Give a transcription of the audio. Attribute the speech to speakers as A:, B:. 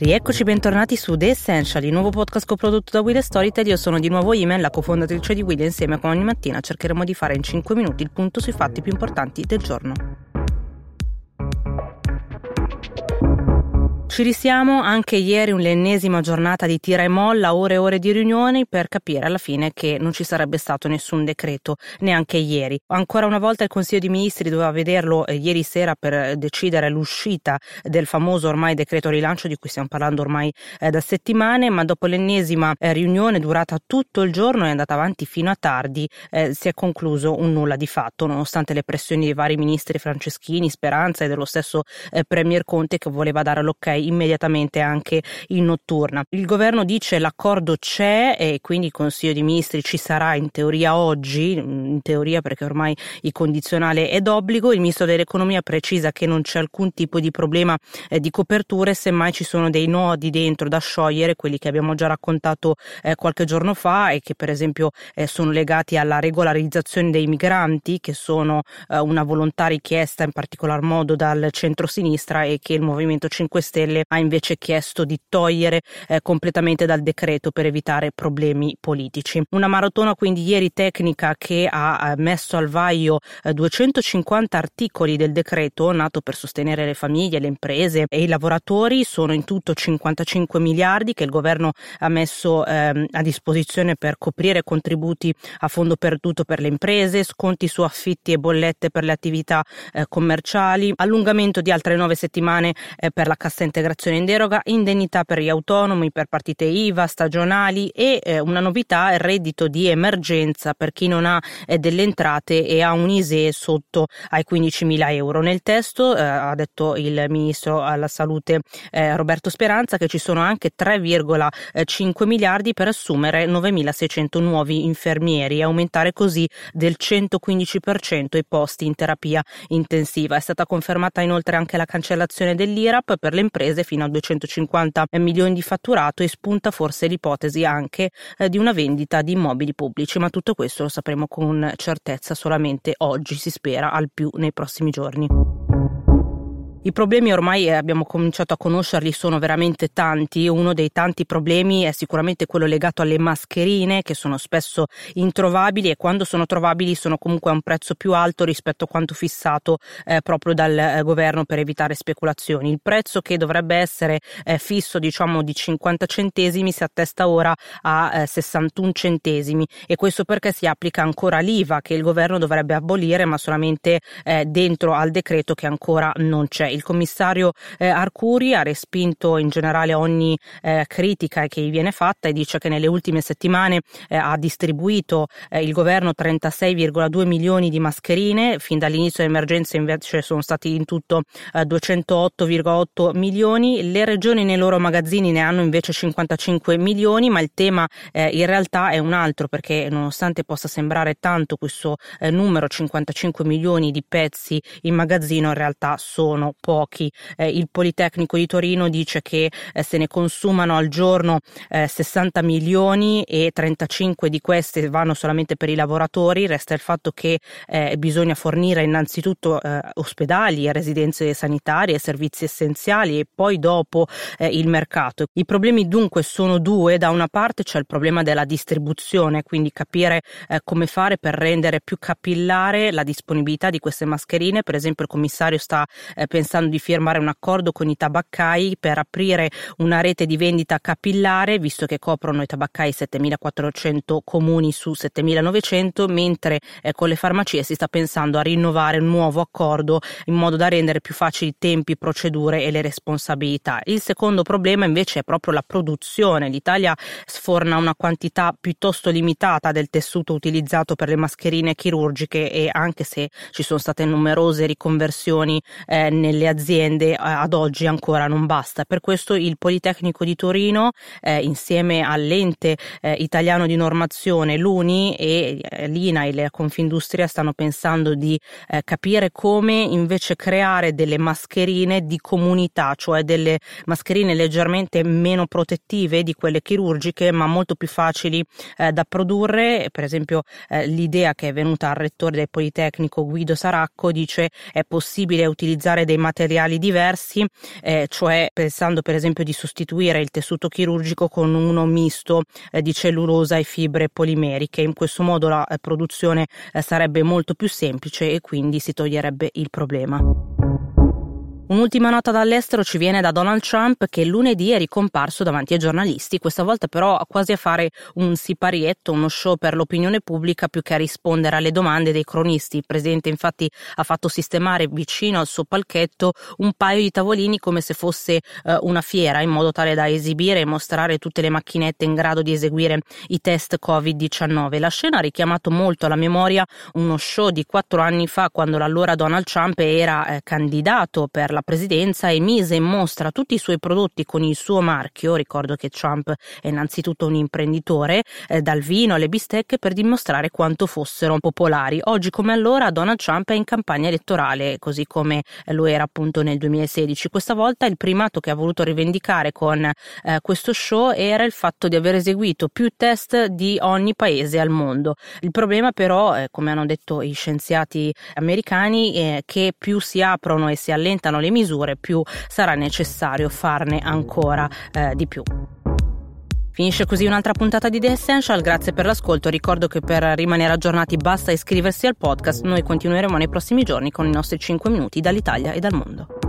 A: Rieccoci bentornati su The Essential, il nuovo podcast coprodotto da Will Storytel. Io sono di nuovo Imen, la cofondatrice di Will e insieme come ogni mattina cercheremo di fare in 5 minuti il punto sui fatti più importanti del giorno. Ci risiamo anche ieri un'ennesima giornata di tira e molla, ore e ore di riunioni per capire alla fine che non ci sarebbe stato nessun decreto, neanche ieri. Ancora una volta il Consiglio dei Ministri doveva vederlo eh, ieri sera per decidere l'uscita del famoso ormai decreto rilancio di cui stiamo parlando ormai eh, da settimane, ma dopo l'ennesima eh, riunione durata tutto il giorno e andata avanti fino a tardi, eh, si è concluso un nulla di fatto, nonostante le pressioni dei vari ministri Franceschini, Speranza e dello stesso eh, Premier Conte che voleva dare l'ok immediatamente anche in notturna. Il governo dice l'accordo c'è e quindi il Consiglio dei Ministri ci sarà in teoria oggi, in teoria perché ormai il condizionale è d'obbligo, il Ministro dell'Economia precisa che non c'è alcun tipo di problema eh, di coperture, semmai ci sono dei nodi dentro da sciogliere, quelli che abbiamo già raccontato eh, qualche giorno fa e che per esempio eh, sono legati alla regolarizzazione dei migranti, che sono eh, una volontà richiesta in particolar modo dal centro-sinistra e che il Movimento 5 Stelle Stelle ha invece chiesto di togliere eh, completamente dal decreto per evitare problemi politici. Una maratona quindi ieri tecnica che ha eh, messo al vaio eh, 250 articoli del decreto nato per sostenere le famiglie, le imprese e i lavoratori. Sono in tutto 55 miliardi che il governo ha messo ehm, a disposizione per coprire contributi a fondo perduto per le imprese, sconti su affitti e bollette per le attività eh, commerciali, allungamento di altre nove settimane eh, per la cassa integrazione integrazione in deroga, indennità per gli autonomi, per partite IVA, stagionali e eh, una novità, il reddito di emergenza per chi non ha eh, delle entrate e ha un ISE sotto ai 15.000 euro. Nel testo eh, ha detto il ministro alla salute eh, Roberto Speranza che ci sono anche 3,5 miliardi per assumere 9.600 nuovi infermieri e aumentare così del 115% i posti in terapia intensiva. È stata confermata inoltre anche la cancellazione dell'IRAP per le imprese imprese fino a 250 milioni di fatturato e spunta forse l'ipotesi anche eh, di una vendita di immobili pubblici, ma tutto questo lo sapremo con certezza solamente oggi, si spera, al più nei prossimi giorni. I problemi ormai eh, abbiamo cominciato a conoscerli, sono veramente tanti. Uno dei tanti problemi è sicuramente quello legato alle mascherine che sono spesso introvabili e quando sono trovabili sono comunque a un prezzo più alto rispetto a quanto fissato eh, proprio dal eh, governo per evitare speculazioni. Il prezzo che dovrebbe essere eh, fisso diciamo di 50 centesimi si attesta ora a 61 eh, centesimi e questo perché si applica ancora l'IVA che il governo dovrebbe abolire ma solamente eh, dentro al decreto che ancora non c'è il commissario eh, Arcuri ha respinto in generale ogni eh, critica che gli viene fatta e dice che nelle ultime settimane eh, ha distribuito eh, il governo 36,2 milioni di mascherine, fin dall'inizio dell'emergenza invece sono stati in tutto 208,8 eh, milioni, le regioni nei loro magazzini ne hanno invece 55 milioni, ma il tema eh, in realtà è un altro perché nonostante possa sembrare tanto questo numero 55 milioni di pezzi in magazzino in realtà sono pochi. Eh, il Politecnico di Torino dice che eh, se ne consumano al giorno eh, 60 milioni e 35 di queste vanno solamente per i lavoratori, resta il fatto che eh, bisogna fornire innanzitutto eh, ospedali, residenze sanitarie, servizi essenziali e poi dopo eh, il mercato. I problemi dunque sono due, da una parte c'è il problema della distribuzione, quindi capire come fare per rendere più capillare la disponibilità di queste mascherine, per esempio il commissario sta pensando pensando di firmare un accordo con i tabaccai per aprire una rete di vendita capillare, visto che coprono i tabaccai 7.400 comuni su 7.900, mentre eh, con le farmacie si sta pensando a rinnovare un nuovo accordo in modo da rendere più facili i tempi, procedure e le responsabilità. Il secondo problema invece è proprio la produzione. L'Italia sforna una quantità piuttosto limitata del tessuto utilizzato per le mascherine chirurgiche e anche se ci sono state numerose riconversioni eh, nel nelle aziende ad oggi ancora non basta. Per questo il Politecnico di Torino, eh, insieme all'ente eh, italiano di normazione, l'UNI e eh, l'INA e la Confindustria stanno pensando di eh, capire come invece creare delle mascherine di comunità, cioè delle mascherine leggermente meno protettive di quelle chirurgiche, ma molto più facili eh, da produrre. Per esempio, eh, l'idea che è venuta al rettore del Politecnico Guido Saracco dice è possibile utilizzare dei materiali diversi, eh, cioè pensando per esempio di sostituire il tessuto chirurgico con uno misto eh, di cellulosa e fibre polimeriche. In questo modo la eh, produzione eh, sarebbe molto più semplice e quindi si toglierebbe il problema. Un'ultima nota dall'estero ci viene da Donald Trump che lunedì è ricomparso davanti ai giornalisti, questa volta però quasi a fare un siparietto, uno show per l'opinione pubblica più che a rispondere alle domande dei cronisti. Il presidente infatti ha fatto sistemare vicino al suo palchetto un paio di tavolini come se fosse eh, una fiera in modo tale da esibire e mostrare tutte le macchinette in grado di eseguire i test Covid-19. La scena ha richiamato molto alla memoria uno show di quattro anni fa quando l'allora Donald Trump era eh, candidato per la la presidenza e mise in mostra tutti i suoi prodotti con il suo marchio, ricordo che Trump è innanzitutto un imprenditore, eh, dal vino alle bistecche per dimostrare quanto fossero popolari. Oggi come allora Donald Trump è in campagna elettorale, così come lo era appunto nel 2016. Questa volta il primato che ha voluto rivendicare con eh, questo show era il fatto di aver eseguito più test di ogni paese al mondo. Il problema però, eh, come hanno detto i scienziati americani, è che più si aprono e si allentano le le misure, più sarà necessario farne ancora eh, di più. Finisce così un'altra puntata di The Essential, grazie per l'ascolto, ricordo che per rimanere aggiornati basta iscriversi al podcast, noi continueremo nei prossimi giorni con i nostri 5 minuti dall'Italia e dal mondo.